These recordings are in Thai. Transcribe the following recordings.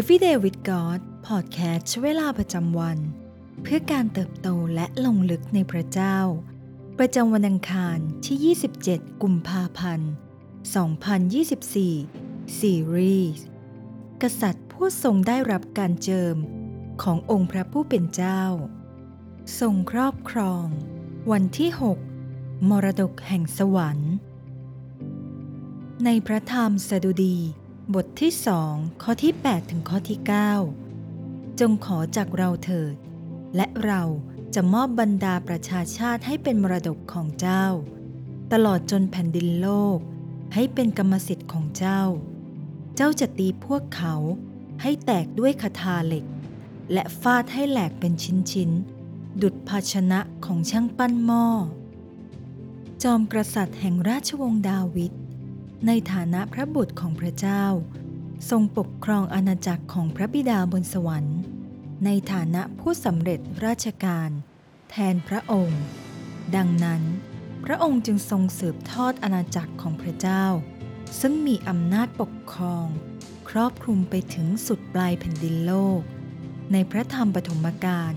Everyday with God พอดแคสต์เวลาประจำวัน เพื่อการเติบโตและลงลึกในพระเจ้า ประจำวันอังคารที่ 27 กุมภาพันธ์ 2024 ซีรีส์กษัตริย์ผู้ทรงได้รับการเจิมขององค์พระผู้เป็นเจ้า ทรงครอบครอง วันที่ 6 มรดกแห่งสวรรค์ ในพระธรรมสดุดี บทที่สองข้อที่ 8 ถึงข้อที่ 9 จงขอจากเราเถิด และเราจะมอบบรรดาประชาชาติให้เป็นมรดกของเจ้า ตลอดจนแผ่นดินโลก ให้เป็นกรรมสิทธิ์ของเจ้า เจ้าจะตีพวกเขาให้แตกด้วยคาถาเหล็ก และฟาดให้แหลกเป็นชิ้นๆ ดุดภาชนะของช่างปั้นหม้อ จอมกษัตริย์แห่งราชวงศ์ดาวิด ในฐานะพระบุตรของพระเจ้า ทรงปกครองอาณาจักรของพระบิดาบนสวรรค์ ในฐานะผู้สำเร็จราชการ แทนพระองค์ ดังนั้น พระองค์จึงทรงสืบทอดอาณาจักรของพระเจ้า ซึ่งมีอำนาจปกครอง ครอบคลุมไปถึงสุดปลายแผ่นดินโลก ในพระธรรมปฐมกาล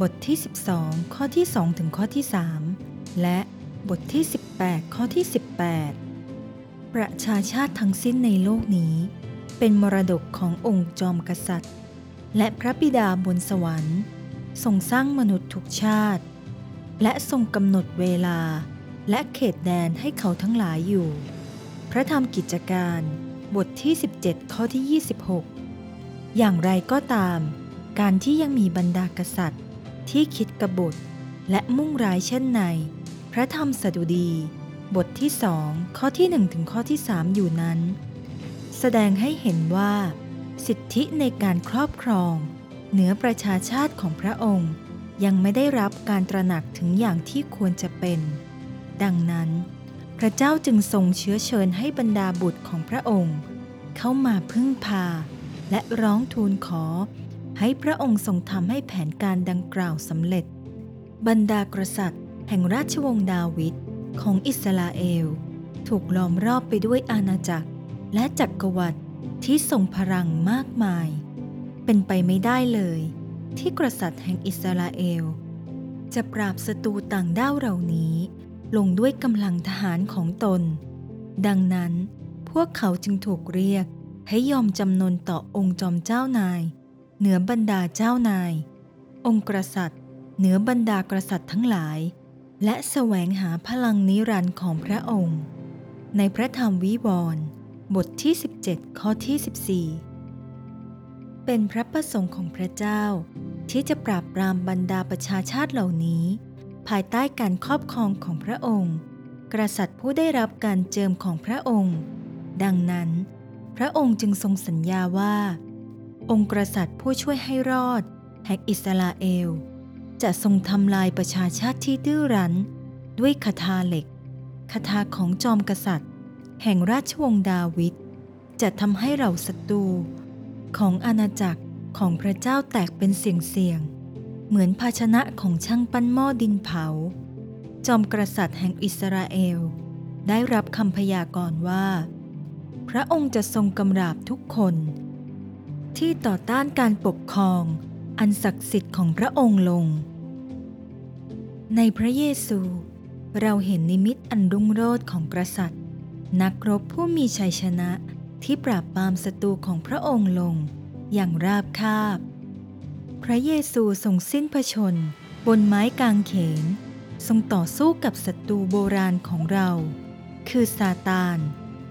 บทที่ 12 ข้อที่ 2 ถึงข้อที่ 3 และบทที่ 18 ข้อที่ 18 ประชาชาติทั้งสิ้นในโลกนี้ เป็นมรดกขององค์จอมกษัตริย์ และพระบิดาบนสวรรค์ทรงสร้างมนุษย์ทุกชาติ และทรงกำหนดเวลา และเขตแดนให้เขาทั้งหลายอยู่ พระธรรมกิจการบทที่ 17 ข้อที่ 26 อย่างไรก็ตาม การที่ยังมีบรรดากษัตริย์ ที่คิดกบฏและมุ่งร้ายเช่นใน พระธรรมสดุดี บทที่สองข้อที่หนึ่งถึงข้อที่สามอยู่นั้น แสดงให้เห็นว่า สิทธิในการครอบครอง เหนือประชาชาติของพระองค์ ยังไม่ได้รับการตระหนักถึงอย่างที่ควรจะเป็น ดังนั้น พระเจ้าจึงทรงเชื้อเชิญให้บรรดาบุตรของพระองค์ เข้ามาพึ่งพา และร้องทูลขอ ให้พระองค์ทรงทำให้แผนการดังกล่าวสำเร็จ บรรดากษัตริย์ แห่งราชวงศ์ดาวิด ของอิสราเอล ถูกล้อมรอบไปด้วยอาณาจักรและจักรวรรดิที่ทรงพลังมากมาย เป็นไปไม่ได้เลย ที่กษัตริย์แห่งอิสราเอล จะปราบศัตรูต่างด้าวเหล่านี้ ลงด้วยกำลังทหารของตน ดังนั้นพวกเขาจึงถูกเรียกให้ยอมจำนนต่อองค์จอมเจ้านาย เหนือบรรดาเจ้านาย องค์กษัตริย์ เหนือบรรดากษัตริย์ทั้งหลาย และแสวงหาพลังนิรันดร์ของพระองค์ ในพระธรรมวิวรณ์บทที่ 17 ข้อที่ 14 เป็นพระประสงค์ของพระเจ้า ที่จะปราบปรามบรรดาประชาชาติเหล่านี้ ภายใต้การครอบครองของพระองค์ กษัตริย์ผู้ได้รับการเจิมของพระองค์ ดังนั้น พระองค์จึงทรงสัญญาว่า องค์กษัตริย์ผู้ช่วยให้รอด แห่งอิสราเอล จะทรงทำลายประชาชาติที่ดื้อรั้น ด้วยคาถาเหล็กคาถาของจอมกษัตริย์ แห่งราชวงศ์ดาวิดจะทำให้เราศัตรูของอาณาจักรของพระเจ้าแตกเป็นเสียงๆเหมือนภาชนะของช่างปั้นหม้อดินเผา จอมกษัตริย์แห่งอิสราเอล ได้รับคำพยากรณ์ว่า พระองค์จะทรงกำราบทุกคน ที่ต่อต้านการปกครอง อันศักดิ์สิทธิ์ของพระองค์ลง ในพระเยซู เราเห็นนิมิตอันรุ่งโรจน์ของกษัตริย์ นักรบผู้มีชัยชนะที่ปราบปรามศัตรูของพระองค์ลง อย่างราบคาบ พระเยซูทรงสิ้นพระชน บนไม้กางเขน ทรงต่อสู้กับศัตรูโบราณของเรา คือซาตาน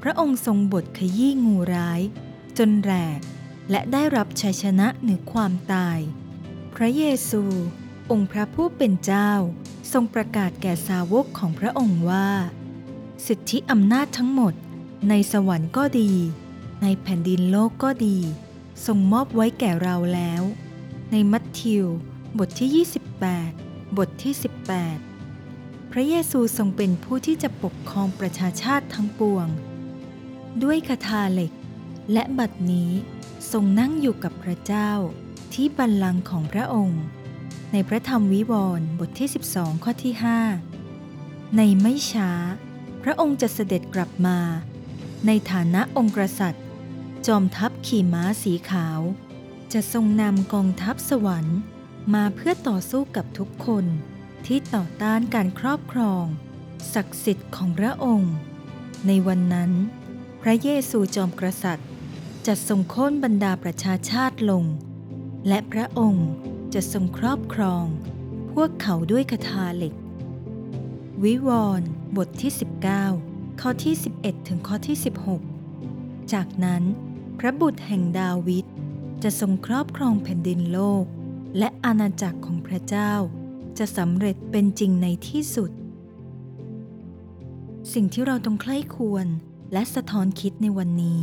พระองค์ทรงบทขยี้งูร้าย จนแหลก และได้รับชัยชนะเหนือความตาย พระเยซู องค์พระผู้เป็นเจ้า ทรงประกาศแก่สาวกของพระองค์ว่า สิทธิอำนาจทั้งหมด ในสวรรค์ก็ดี ในแผ่นดินโลกก็ดี ทรงมอบไว้แก่เราแล้ว ในมัทธิว บทที่ 28 บทที่ 18 พระเยซูทรงเป็นผู้ที่จะปกครองประชาชาติทั้งปวง ด้วยคาถาเหล็ก และบัดนี้ทรงนั่งอยู่กับพระเจ้าที่บัลลังก์ของพระองค์ ในพระธรรมวิวรณ์บทที่ 12 ข้อที่ 5 ในไม่ช้า พระองค์จะเสด็จกลับมา ในฐานะองค์กษัตริย์ จอมทัพขี่ม้าสีขาว จะทรงนำกองทัพสวรรค์มาเพื่อต่อสู้กับทุกคนที่ต่อต้านการครอบครอง ศักดิ์สิทธิ์ของพระองค์ ในวันนั้น พระเยซูจอมกษัตริย์ จะทรงโค่นบรรดาประชาชาติลง และพระองค์จะทรงครอบครอง พวกเขาด้วยคาถาเหล็ก วิวรณ์บทที่ 19 ข้อที่ 11 ถึงข้อที่ 16 จากนั้น พระบุตรแห่งดาวิดจะทรงครอบครองแผ่นดินโลก และอาณาจักรของพระเจ้า จะสำเร็จเป็นจริงในที่สุด สิ่งที่เราต้องใคร่ควรและสะท้อนคิดในวันนี้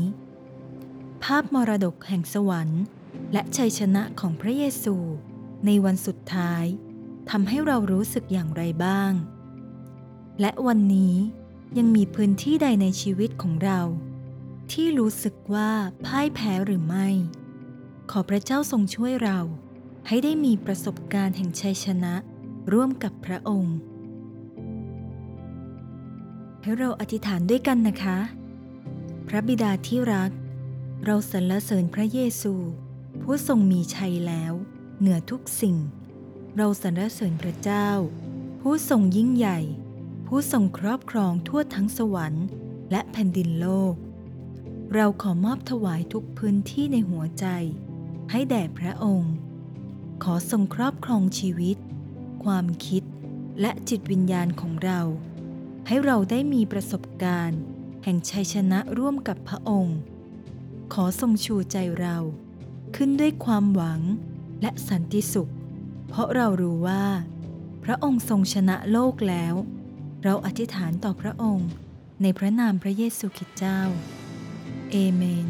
ภาพมรดกแห่งสวรรค์ และชัยชนะของพระเยซู ในวันสุดท้ายทำให้เรารู้สึกอย่างไรบ้าง และวันนี้ยังมีพื้นที่ใดในชีวิตของเรา ที่รู้สึกว่าพ่ายแพ้หรือไม่ ขอพระเจ้าทรงช่วยเราให้ได้มีประสบการณ์แห่งชัยชนะร่วมกับพระองค์ให้เราอธิษฐานด้วยกันนะคะ พระบิดาที่รัก เราสรรเสริญพระเยซู ผู้ทรงมีชัยแล้ว เหนือทุกสิ่ง เราสรรเสริญพระเจ้า ผู้ทรงยิ่งใหญ่ ผู้ทรงครอบครองทั่วทั้งสวรรค์ และแผ่นดินโลก เราขอมอบถวายทุกพื้นที่ในหัวใจ ให้แด่พระองค์ ขอทรงครอบครองชีวิต ความคิดและจิตวิญญาณของเรา ให้เราได้มีประสบการณ์ แห่งชัยชนะร่วมกับพระองค์ ขอทรงชูใจเรา ขึ้นด้วยความหวังและสันติสุข เพราะเรารู้ว่า พระองค์ทรงชนะโลกแล้ว เราอธิษฐานต่อพระองค์ในพระนามพระเยซูคริสต์เจ้า เอเมน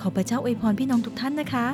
ขอพระเจ้าอวยพรพี่น้องทุกท่านนะคะ